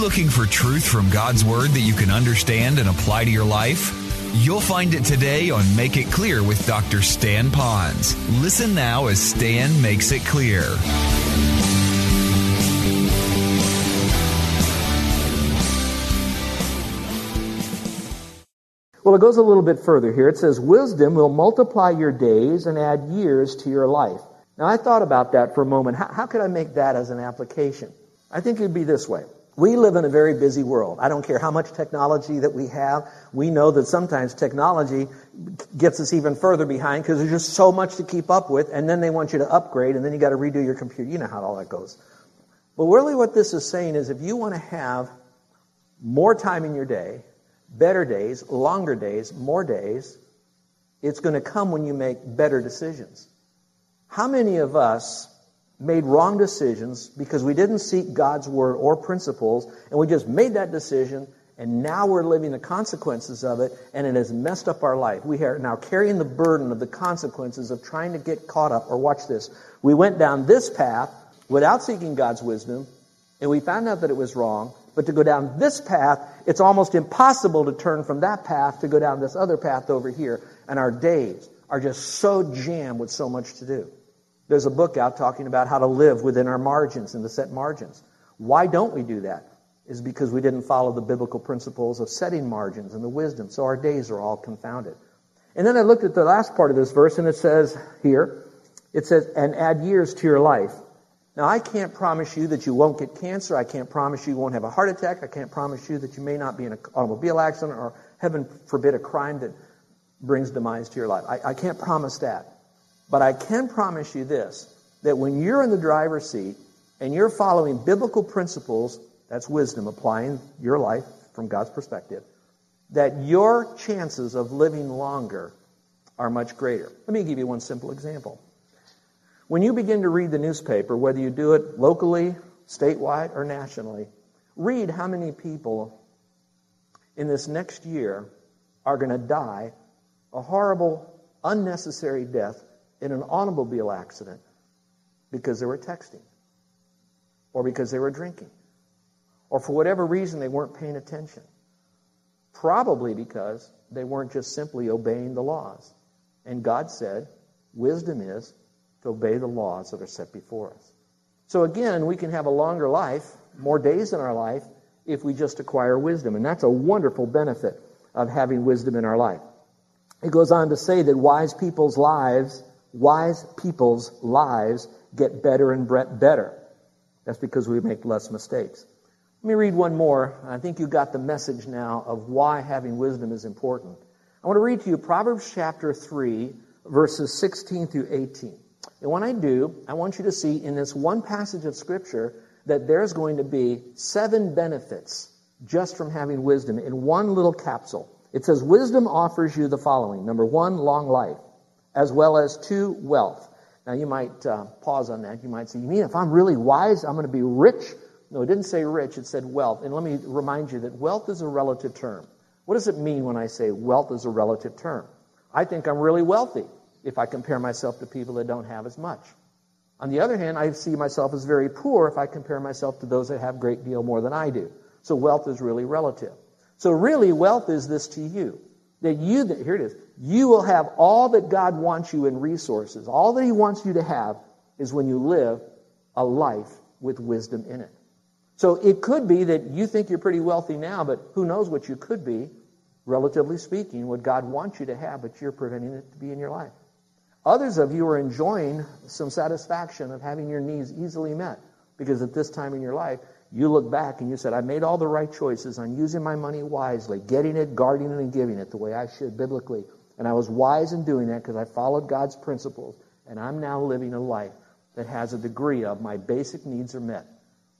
looking for truth from God's Word that you can understand and apply to your life? You'll find it today on Make It Clear with Dr. Stan Ponz. Listen now as Stan makes it clear. Well, it goes a little bit further here. It says, Wisdom will multiply your days and add years to your life. Now, I thought about that for a moment. How, how could I make that as an application? I think it'd be this way. We live in a very busy world. I don't care how much technology that we have. We know that sometimes technology gets us even further behind because there's just so much to keep up with, and then they want you to upgrade, and then you got to redo your computer. You know how all that goes. But really, what this is saying is if you want to have more time in your day, better days, longer days, more days, it's going to come when you make better decisions. How many of us made wrong decisions because we didn't seek God's word or principles, and we just made that decision, and now we're living the consequences of it, and it has messed up our life. We are now carrying the burden of the consequences of trying to get caught up, or watch this. We went down this path without seeking God's wisdom, and we found out that it was wrong, but to go down this path, it's almost impossible to turn from that path to go down this other path over here, and our days are just so jammed with so much to do. There's a book out talking about how to live within our margins and to set margins. Why don't we do that? Is because we didn't follow the biblical principles of setting margins and the wisdom. So our days are all confounded. And then I looked at the last part of this verse and it says here, it says, and add years to your life. Now I can't promise you that you won't get cancer. I can't promise you you won't have a heart attack. I can't promise you that you may not be in an automobile accident or heaven forbid a crime that brings demise to your life. I, I can't promise that. But I can promise you this that when you're in the driver's seat and you're following biblical principles, that's wisdom, applying your life from God's perspective, that your chances of living longer are much greater. Let me give you one simple example. When you begin to read the newspaper, whether you do it locally, statewide, or nationally, read how many people in this next year are going to die a horrible, unnecessary death in an automobile accident because they were texting or because they were drinking or for whatever reason they weren't paying attention. Probably because they weren't just simply obeying the laws. And God said, wisdom is to obey the laws that are set before us. So again, we can have a longer life, more days in our life, if we just acquire wisdom. And that's a wonderful benefit of having wisdom in our life. It goes on to say that wise people's lives wise people's lives get better and better. That's because we make less mistakes. Let me read one more. I think you got the message now of why having wisdom is important. I want to read to you Proverbs chapter 3, verses 16 through 18. And when I do, I want you to see in this one passage of Scripture that there's going to be seven benefits just from having wisdom in one little capsule. It says, Wisdom offers you the following. Number one, long life as well as to wealth. Now, you might uh, pause on that. You might say, You mean if I'm really wise, I'm going to be rich? No, it didn't say rich, it said wealth. And let me remind you that wealth is a relative term. What does it mean when I say wealth is a relative term? I think I'm really wealthy if I compare myself to people that don't have as much. On the other hand, I see myself as very poor if I compare myself to those that have a great deal more than I do. So wealth is really relative. So really, wealth is this to you. That you, that, here it is, you will have all that God wants you in resources. All that He wants you to have is when you live a life with wisdom in it. So it could be that you think you're pretty wealthy now, but who knows what you could be, relatively speaking, what God wants you to have, but you're preventing it to be in your life. Others of you are enjoying some satisfaction of having your needs easily met because at this time in your life, you look back and you said, I made all the right choices on using my money wisely, getting it, guarding it, and giving it the way I should biblically. And I was wise in doing that because I followed God's principles. and I'm now living a life that has a degree of my basic needs are met,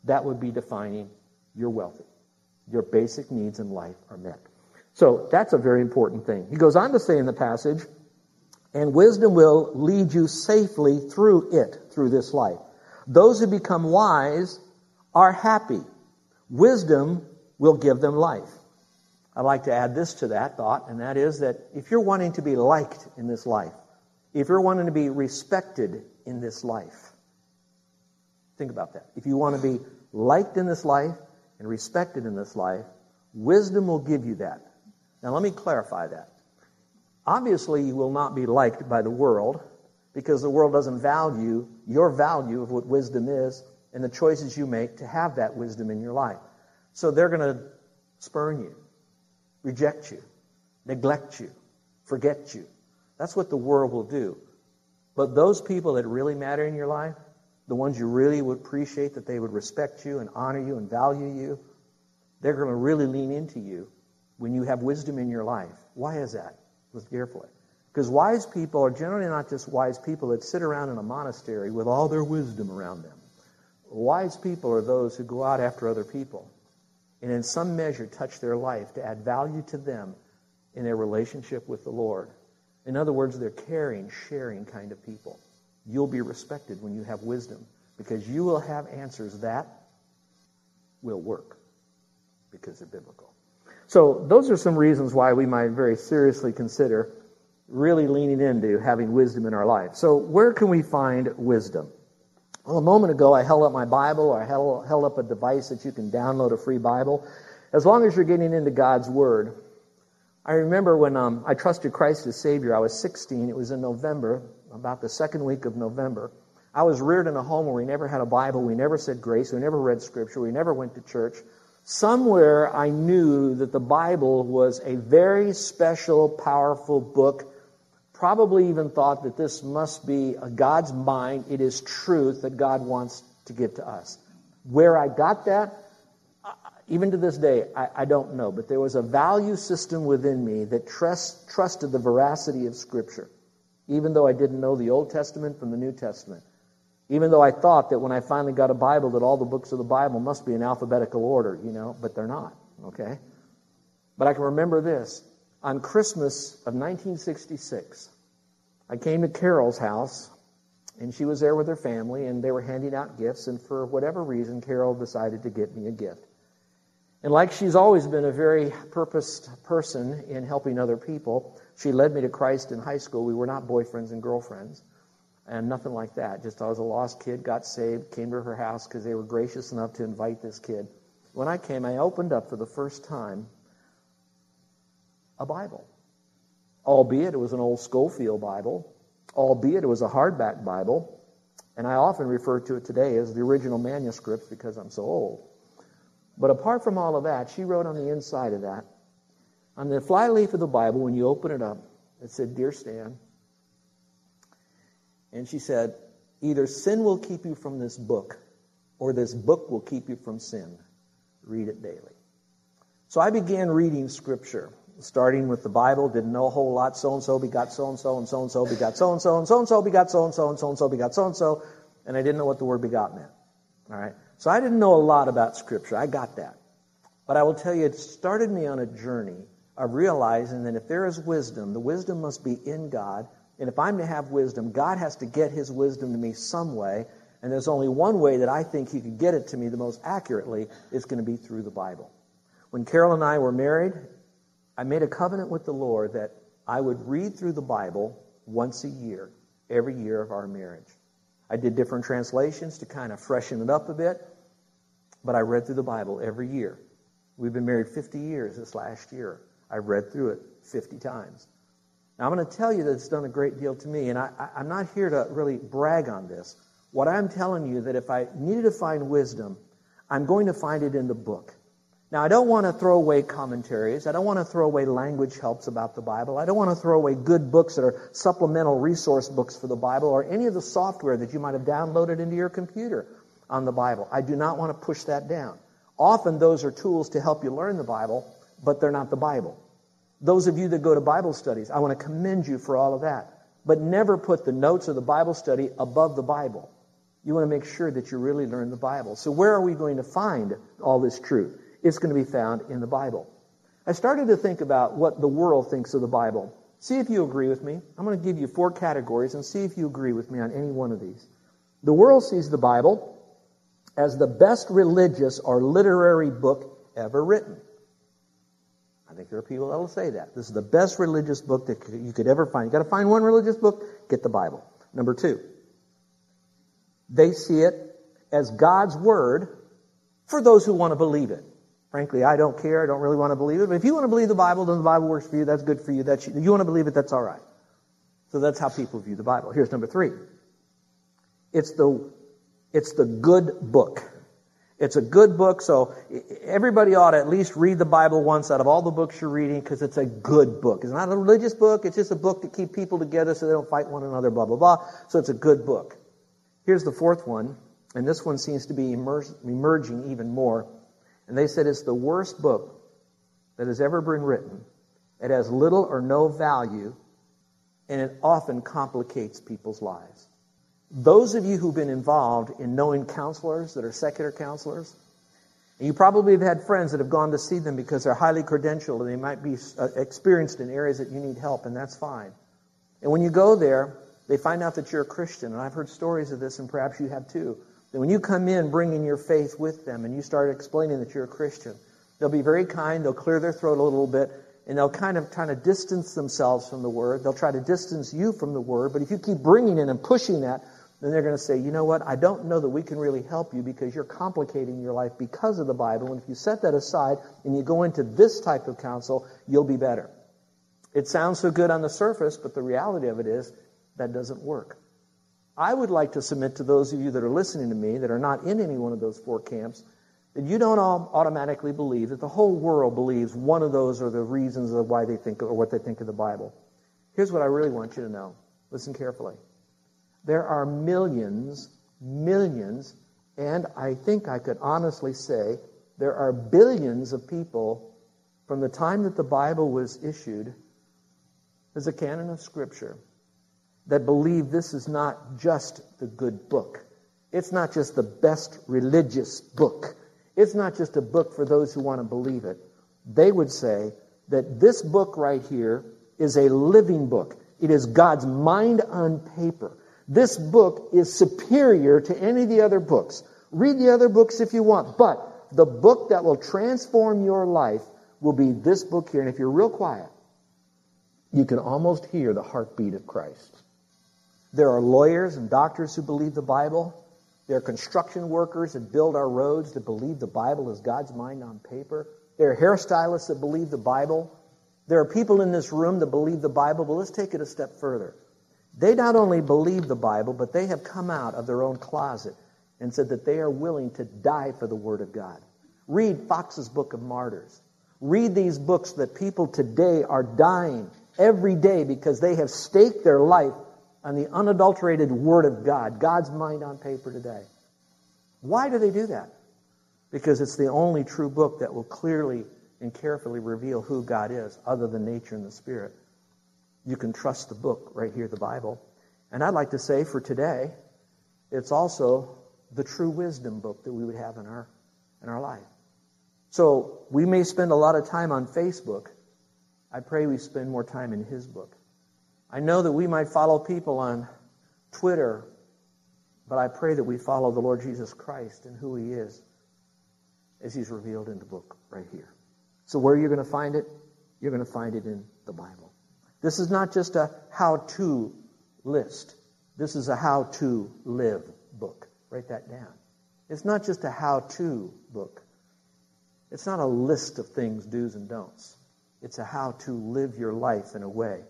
that would be defining you're wealthy. Your basic needs in life are met. So that's a very important thing. He goes on to say in the passage, and wisdom will lead you safely through it, through this life. Those who become wise are happy. Wisdom will give them life. I'd like to add this to that thought, and that is that if you're wanting to be liked in this life, if you're wanting to be respected in this life, think about that. If you want to be liked in this life and respected in this life, wisdom will give you that. Now, let me clarify that. Obviously, you will not be liked by the world because the world doesn't value your value of what wisdom is and the choices you make to have that wisdom in your life. So they're going to spurn you, reject you, neglect you, forget you. That's what the world will do. But those people that really matter in your life, the ones you really would appreciate that they would respect you and honor you and value you, they're going to really lean into you when you have wisdom in your life. Why is that? Carefully. Because wise people are generally not just wise people that sit around in a monastery with all their wisdom around them. Wise people are those who go out after other people and in some measure touch their life to add value to them in their relationship with the Lord. In other words, they're caring, sharing kind of people. You'll be respected when you have wisdom because you will have answers that will work because they're biblical. So those are some reasons why we might very seriously consider really leaning into having wisdom in our life. So where can we find wisdom? Well, a moment ago I held up my Bible or I held, held up a device that you can download a free Bible. As long as you're getting into God's Word, I remember when um, I trusted Christ as Savior, I was 16. It was in November, about the second week of November. I was reared in a home where we never had a Bible, we never said grace, we never read Scripture, we never went to church. Somewhere I knew that the Bible was a very special, powerful book. Probably even thought that this must be a God's mind. It is truth that God wants to give to us. Where I got that, uh, even to this day, I, I, don't know, but there was a value system within me that trust, trusted the veracity of Scripture, even though I didn't know the Old Testament from the New Testament. Even though I thought that when I finally got a Bible, that all the books of the Bible must be in alphabetical order, you know, but they're not, okay? But I can remember this. On Christmas of 1966, I came to Carol's house, and she was there with her family, and they were handing out gifts, and for whatever reason, Carol decided to get me a gift. And like she's always been a very purposed person in helping other people, she led me to Christ in high school. We were not boyfriends and girlfriends and nothing like that. Just I was a lost kid, got saved, came to her house because they were gracious enough to invite this kid. When I came, I opened up for the first time a Bible. Albeit it was an old Scofield Bible, albeit it was a hardback Bible, and I often refer to it today as the original manuscripts because I'm so old. But apart from all of that, she wrote on the inside of that, on the flyleaf of the Bible, when you open it up, it said, Dear Stan, and she said, Either sin will keep you from this book, or this book will keep you from sin. Read it daily. So I began reading Scripture, starting with the Bible, didn't know a whole lot. So and so begot so and so, and so and so begot so and so, and so and so begot so and so, and so and so begot so and so, and I didn't know what the word begot meant. All right? So I didn't know a lot about Scripture. I got that. But I will tell you, it started me on a journey of realizing that if there is wisdom, the wisdom must be in God and if I'm to have wisdom, God has to get his wisdom to me some way. And there's only one way that I think he could get it to me the most accurately is going to be through the Bible. When Carol and I were married, I made a covenant with the Lord that I would read through the Bible once a year, every year of our marriage. I did different translations to kind of freshen it up a bit, but I read through the Bible every year. We've been married 50 years this last year. I've read through it 50 times. Now, I'm going to tell you that it's done a great deal to me, and I, am not here to really brag on this. What I'm telling you that if I needed to find wisdom, I'm going to find it in the book. Now, I don't want to throw away commentaries. I don't want to throw away language helps about the Bible. I don't want to throw away good books that are supplemental resource books for the Bible or any of the software that you might have downloaded into your computer on the Bible. I do not want to push that down. Often those are tools to help you learn the Bible, but they're not the Bible. Those of you that go to Bible studies, I want to commend you for all of that. but never put the notes of the Bible study above the Bible. You want to make sure that you really learn the Bible. So where are we going to find all this truth? It's going to be found in the Bible. I started to think about what the world thinks of the Bible. See if you agree with me. I'm going to give you four categories and see if you agree with me on any one of these. The world sees the Bible as the best religious or literary book ever written. I think there are people that will say that. This is the best religious book that you could ever find. You've got to find one religious book, get the Bible. Number two, they see it as God's Word for those who want to believe it. Frankly, I don't care. I don't really want to believe it. But if you want to believe the Bible, then the Bible works for you. That's good for you. That's, you want to believe it, that's all right. So that's how people view the Bible. Here's number three. It's the, it's the good book. It's a good book, so everybody ought to at least read the Bible once out of all the books you're reading because it's a good book. It's not a religious book. It's just a book to keep people together so they don't fight one another, blah, blah, blah. So it's a good book. Here's the fourth one, and this one seems to be emerging even more. And they said it's the worst book that has ever been written. It has little or no value, and it often complicates people's lives. Those of you who've been involved in knowing counselors that are secular counselors, and you probably have had friends that have gone to see them because they're highly credentialed and they might be uh, experienced in areas that you need help, and that's fine. And when you go there, they find out that you're a Christian, and I've heard stories of this, and perhaps you have too. When you come in bringing your faith with them and you start explaining that you're a Christian, they'll be very kind, they'll clear their throat a little bit, and they'll kind of try to distance themselves from the Word. They'll try to distance you from the Word, but if you keep bringing it and pushing that, then they're going to say, you know what, I don't know that we can really help you because you're complicating your life because of the Bible. And if you set that aside and you go into this type of counsel, you'll be better. It sounds so good on the surface, but the reality of it is that doesn't work. I would like to submit to those of you that are listening to me that are not in any one of those four camps that you don't automatically believe that the whole world believes one of those are the reasons of why they think or what they think of the Bible. Here's what I really want you to know. Listen carefully. There are millions, millions, and I think I could honestly say there are billions of people from the time that the Bible was issued as a canon of Scripture that believe this is not just the good book. It's not just the best religious book. It's not just a book for those who want to believe it. They would say that this book right here is a living book. It is God's mind on paper. This book is superior to any of the other books. Read the other books if you want, but the book that will transform your life will be this book here. And if you're real quiet, you can almost hear the heartbeat of Christ. There are lawyers and doctors who believe the Bible. There are construction workers that build our roads that believe the Bible is God's mind on paper. There are hairstylists that believe the Bible. There are people in this room that believe the Bible, but let's take it a step further. They not only believe the Bible, but they have come out of their own closet and said that they are willing to die for the Word of God. Read Fox's Book of Martyrs. Read these books that people today are dying every day because they have staked their life on the unadulterated Word of God, God's mind on paper today. Why do they do that? Because it's the only true book that will clearly and carefully reveal who God is, other than nature and the Spirit you can trust the book right here, the Bible. And I'd like to say for today, it's also the true wisdom book that we would have in our, in our life. So we may spend a lot of time on Facebook. I pray we spend more time in His book. I know that we might follow people on Twitter, but I pray that we follow the Lord Jesus Christ and who He is as He's revealed in the book right here. So where are you going to find it? You're going to find it in the Bible. This is not just a how to list. This is a how to live book. Write that down. It's not just a how to book. It's not a list of things, do's and don'ts. It's a how to live your life in a way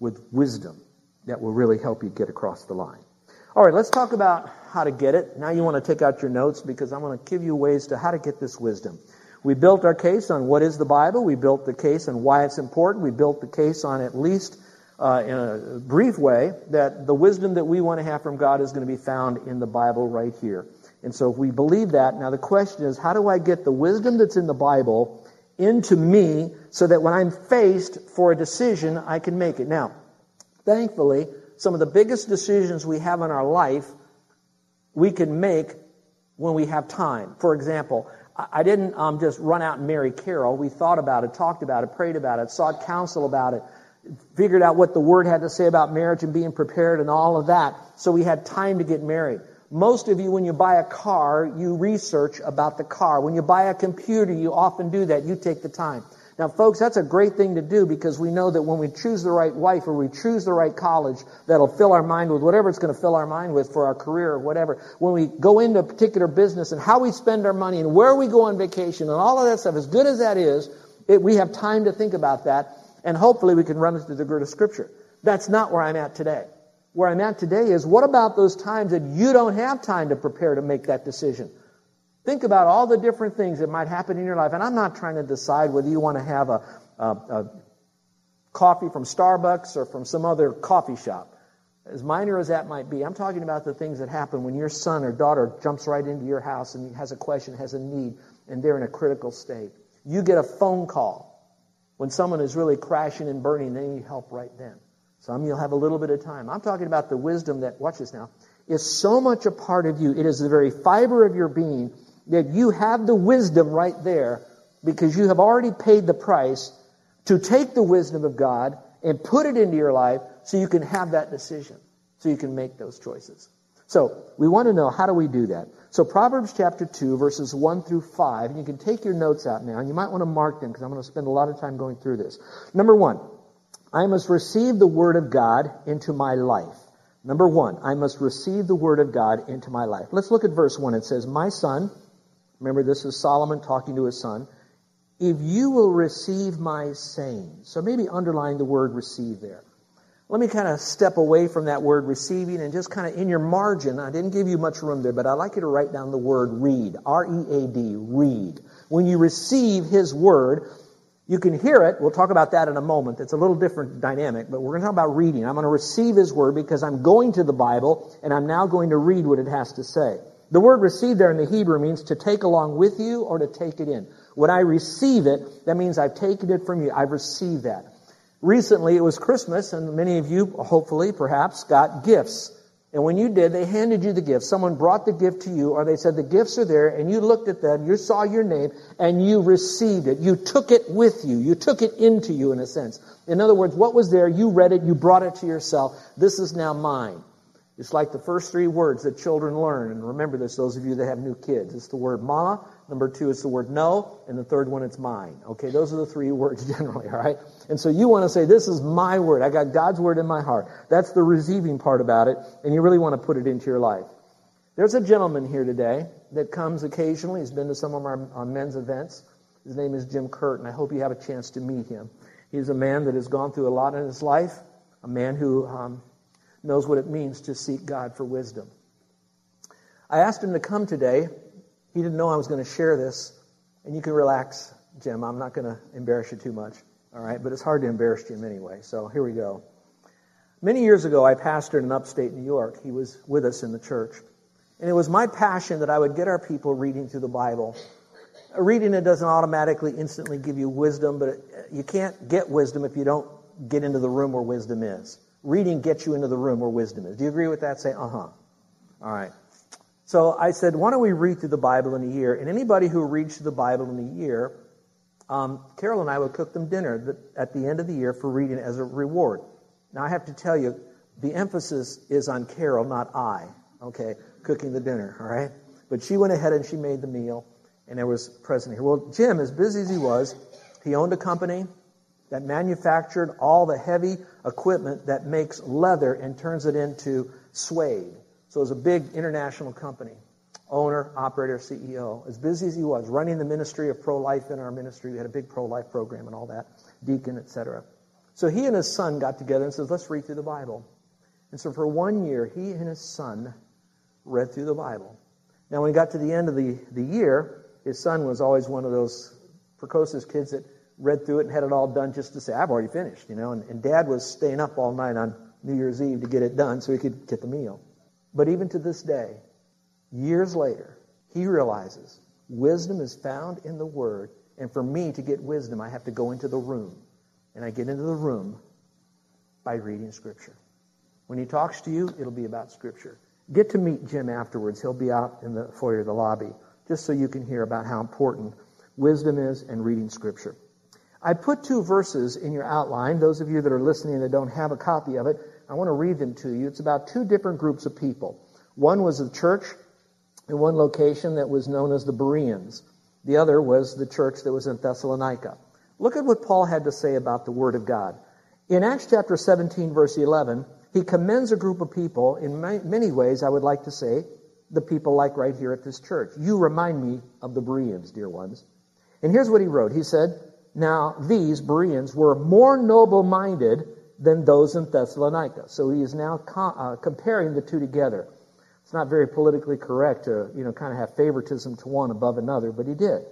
with wisdom that will really help you get across the line. All right, let's talk about how to get it. Now you want to take out your notes because I'm going to give you ways to how to get this wisdom. We built our case on what is the Bible. We built the case on why it's important. We built the case on at least, uh, in a brief way, that the wisdom that we want to have from God is going to be found in the Bible right here. And so if we believe that, now the question is, how do I get the wisdom that's in the Bible into me so that when I'm faced for a decision, I can make it? Now, Thankfully, some of the biggest decisions we have in our life, we can make when we have time. For example, I didn't um, just run out and marry Carol. We thought about it, talked about it, prayed about it, sought counsel about it, figured out what the Word had to say about marriage and being prepared and all of that. So we had time to get married. Most of you, when you buy a car, you research about the car. When you buy a computer, you often do that. You take the time. Now, folks, that's a great thing to do because we know that when we choose the right wife or we choose the right college that'll fill our mind with whatever it's going to fill our mind with for our career or whatever, when we go into a particular business and how we spend our money and where we go on vacation and all of that stuff, as good as that is, it, we have time to think about that and hopefully we can run it through the grid of Scripture. That's not where I'm at today. Where I'm at today is what about those times that you don't have time to prepare to make that decision? Think about all the different things that might happen in your life. And I'm not trying to decide whether you want to have a, a, a coffee from Starbucks or from some other coffee shop. As minor as that might be, I'm talking about the things that happen when your son or daughter jumps right into your house and has a question, has a need, and they're in a critical state. You get a phone call when someone is really crashing and burning, they need help right then. Some you'll have a little bit of time. I'm talking about the wisdom that, watch this now, is so much a part of you. It is the very fiber of your being that you have the wisdom right there because you have already paid the price to take the wisdom of God and put it into your life so you can have that decision, so you can make those choices. So we want to know how do we do that? So Proverbs chapter 2, verses 1 through 5, and you can take your notes out now, and you might want to mark them because I'm going to spend a lot of time going through this. Number one, I must receive the word of God into my life. Number one, I must receive the word of God into my life. Let's look at verse 1. It says, My son, Remember, this is Solomon talking to his son. If you will receive my sayings. So maybe underline the word receive there. Let me kind of step away from that word receiving and just kind of in your margin, I didn't give you much room there, but I'd like you to write down the word read. R-E-A-D, read. When you receive his word, you can hear it. We'll talk about that in a moment. It's a little different dynamic, but we're going to talk about reading. I'm going to receive his word because I'm going to the Bible and I'm now going to read what it has to say. The word receive there in the Hebrew means to take along with you or to take it in. When I receive it, that means I've taken it from you. I've received that. Recently, it was Christmas, and many of you, hopefully, perhaps, got gifts. And when you did, they handed you the gift. Someone brought the gift to you, or they said the gifts are there, and you looked at them, you saw your name, and you received it. You took it with you. You took it into you, in a sense. In other words, what was there, you read it, you brought it to yourself. This is now mine. It's like the first three words that children learn. And remember this, those of you that have new kids. It's the word mama. Number two, it's the word no. And the third one, it's mine. Okay, those are the three words generally, all right? And so you want to say, this is my word. I got God's word in my heart. That's the receiving part about it. And you really want to put it into your life. There's a gentleman here today that comes occasionally. He's been to some of our men's events. His name is Jim Kurt, and I hope you have a chance to meet him. He's a man that has gone through a lot in his life, a man who um, knows what it means to seek God for wisdom. I asked him to come today. He didn't know I was going to share this. And you can relax, Jim. I'm not going to embarrass you too much. All right? But it's hard to embarrass Jim anyway. So here we go. Many years ago, I pastored in upstate New York. He was with us in the church. And it was my passion that I would get our people reading through the Bible. Reading it doesn't automatically, instantly give you wisdom, but you can't get wisdom if you don't get into the room where wisdom is. Reading gets you into the room where wisdom is. Do you agree with that? Say, uh huh. All right. So I said, why don't we read through the Bible in a year? And anybody who reads through the Bible in a year, um, Carol and I would cook them dinner at the end of the year for reading as a reward. Now I have to tell you, the emphasis is on Carol, not I. Okay, cooking the dinner. All right, but she went ahead and she made the meal, and there was present here. Well, Jim, as busy as he was, he owned a company that manufactured all the heavy equipment that makes leather and turns it into suede. So it was a big international company. Owner, operator, CEO. As busy as he was, running the ministry of pro-life in our ministry. We had a big pro-life program and all that. Deacon, etc. So he and his son got together and said, let's read through the Bible. And so for one year, he and his son read through the Bible. Now when he got to the end of the, the year, his son was always one of those precocious kids that read through it and had it all done just to say, I've already finished, you know. And, and dad was staying up all night on New Year's Eve to get it done so he could get the meal. But even to this day, years later, he realizes wisdom is found in the Word. And for me to get wisdom, I have to go into the room. And I get into the room By reading Scripture. When he talks to you, it'll be about Scripture. Get to meet Jim afterwards. He'll be out in the foyer of the lobby, just so you can hear about how important wisdom is and reading Scripture. I put two verses in your outline. Those of you that are listening that don't have a copy of it, I want to read them to you. It's about two different groups of people. One was the church in one location that was known as the Bereans. The other was the church that was in Thessalonica. Look at what Paul had to say about the Word of God. In Acts chapter 17, verse 11, he commends a group of people in many ways, I would like to say, the people like right here at this church. You remind me of the Bereans, dear ones. And here's what he wrote. He said, Now these Bereans were more noble minded than those in Thessalonica. So he is now co- uh, comparing the two together. It's not very politically correct to, you know, kind of have favoritism to one above another, but he did.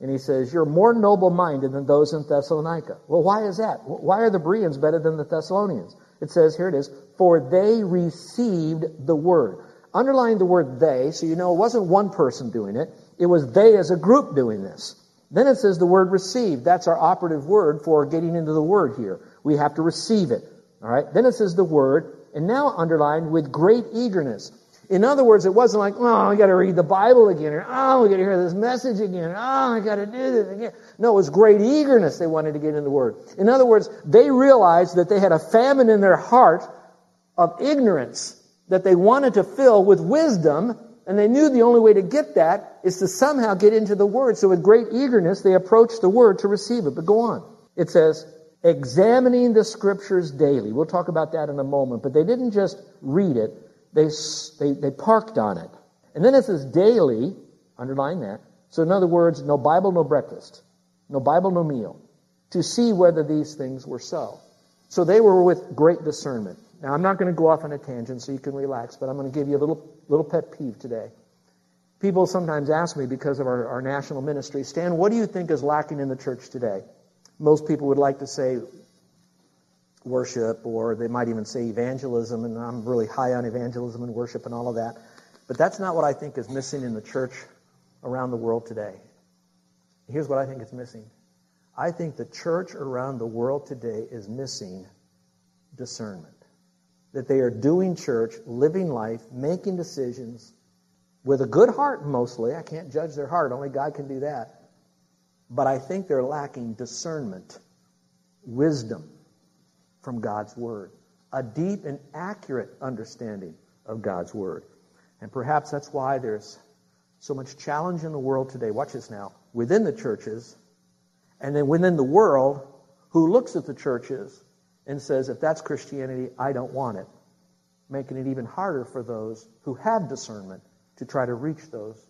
And he says, You're more noble minded than those in Thessalonica. Well, why is that? Why are the Bereans better than the Thessalonians? It says, here it is, for they received the word. Underline the word they, so you know it wasn't one person doing it. It was they as a group doing this. Then it says the word received. That's our operative word for getting into the word here. We have to receive it. All right. Then it says the word, and now underlined with great eagerness. In other words, it wasn't like, oh, I got to read the Bible again, or oh, I got to hear this message again, oh, I got to do this again. No, it was great eagerness they wanted to get in the Word. In other words, they realized that they had a famine in their heart of ignorance that they wanted to fill with wisdom, and they knew the only way to get that is to somehow get into the Word. So with great eagerness, they approached the Word to receive it. But go on. It says, examining the Scriptures daily. We'll talk about that in a moment. But they didn't just read it they, they, they parked on it. And then it says daily, underline that. So in other words, no Bible, no breakfast. No Bible, no meal. To see whether these things were so. So they were with great discernment. Now I'm not going to go off on a tangent so you can relax, but I'm going to give you a little, little pet peeve today. People sometimes ask me because of our, our national ministry, Stan, what do you think is lacking in the church today? Most people would like to say worship, or they might even say evangelism, and I'm really high on evangelism and worship and all of that. But that's not what I think is missing in the church around the world today. Here's what I think is missing. I think the church around the world today is missing discernment. That they are doing church, living life, making decisions with a good heart mostly. I can't judge their heart, only God can do that. But I think they're lacking discernment, wisdom, from God's Word, a deep and accurate understanding of God's Word. And perhaps that's why there's so much challenge in the world today. Watch this now. Within the churches, and then within the world, who looks at the churches and says, if that's Christianity, I don't want it. Making it even harder for those who have discernment to try to reach those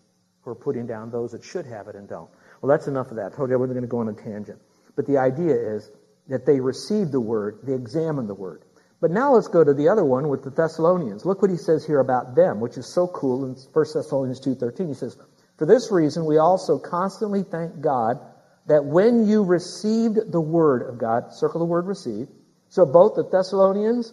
who are putting down those that should have it and don't. Well, that's enough of that. I told you I wasn't going to go on a tangent. But the idea is that they received the word, they examined the word. But now let's go to the other one with the Thessalonians. Look what he says here about them, which is so cool in 1 Thessalonians 2.13. He says, For this reason we also constantly thank God that when you received the word of God, circle the word received, so both the Thessalonians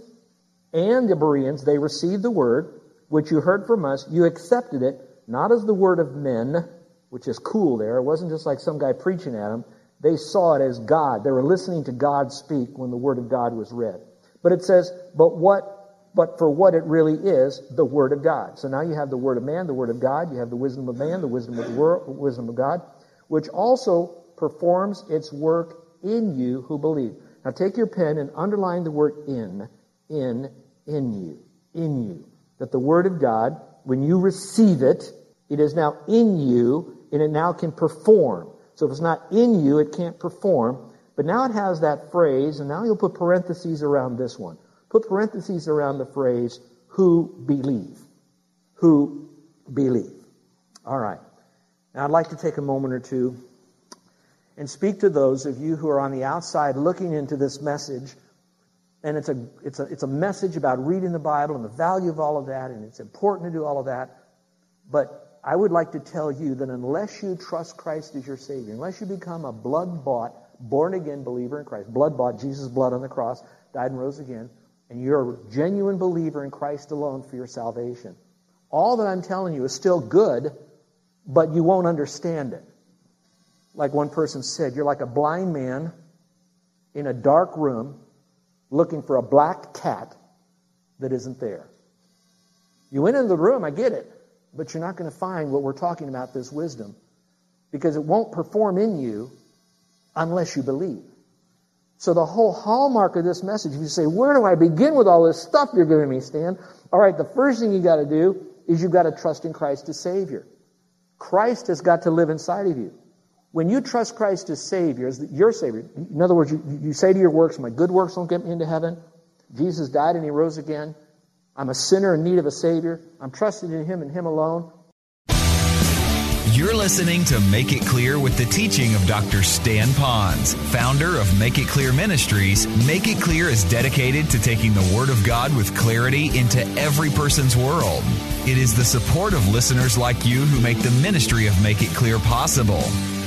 and the Bereans, they received the word, which you heard from us, you accepted it, not as the word of men, which is cool there. It wasn't just like some guy preaching at them. They saw it as God. They were listening to God speak when the Word of God was read. But it says, but what but for what it really is, the Word of God. So now you have the Word of man, the Word of God, you have the wisdom of man, the wisdom of the world, wisdom of God, which also performs its work in you who believe. Now take your pen and underline the word in, in, in you, in you. That the Word of God, when you receive it, it is now in you and it now can perform. So if it's not in you, it can't perform. But now it has that phrase, and now you'll put parentheses around this one. Put parentheses around the phrase, who believe. Who believe. All right. Now I'd like to take a moment or two and speak to those of you who are on the outside looking into this message. And it's a, it's a, it's a message about reading the Bible and the value of all of that, and it's important to do all of that. But I would like to tell you that unless you trust Christ as your Savior, unless you become a blood bought, born again believer in Christ, blood bought, Jesus' blood on the cross, died and rose again, and you're a genuine believer in Christ alone for your salvation, all that I'm telling you is still good, but you won't understand it. Like one person said, you're like a blind man in a dark room looking for a black cat that isn't there. You went into the room, I get it, but you're not going to find what we're talking about, this wisdom, because it won't perform in you unless you believe. So the whole hallmark of this message, if you say, where do I begin with all this stuff you're giving me, Stan? All right, the first thing you got to do is you've got to trust in Christ as Savior. Christ has got to live inside of you. When you trust Christ as Savior, as your Savior, in other words, you, you say to your works, my good works don't get me into heaven. Jesus died and He rose again. I'm a sinner in need of a Savior. I'm trusting in Him and Him alone. You're listening to Make It Clear with the teaching of Dr. Stan Ponz, founder of Make It Clear Ministries. Make It Clear is dedicated to taking the Word of God with clarity into every person's world. It is the support of listeners like you who make the ministry of Make It Clear possible.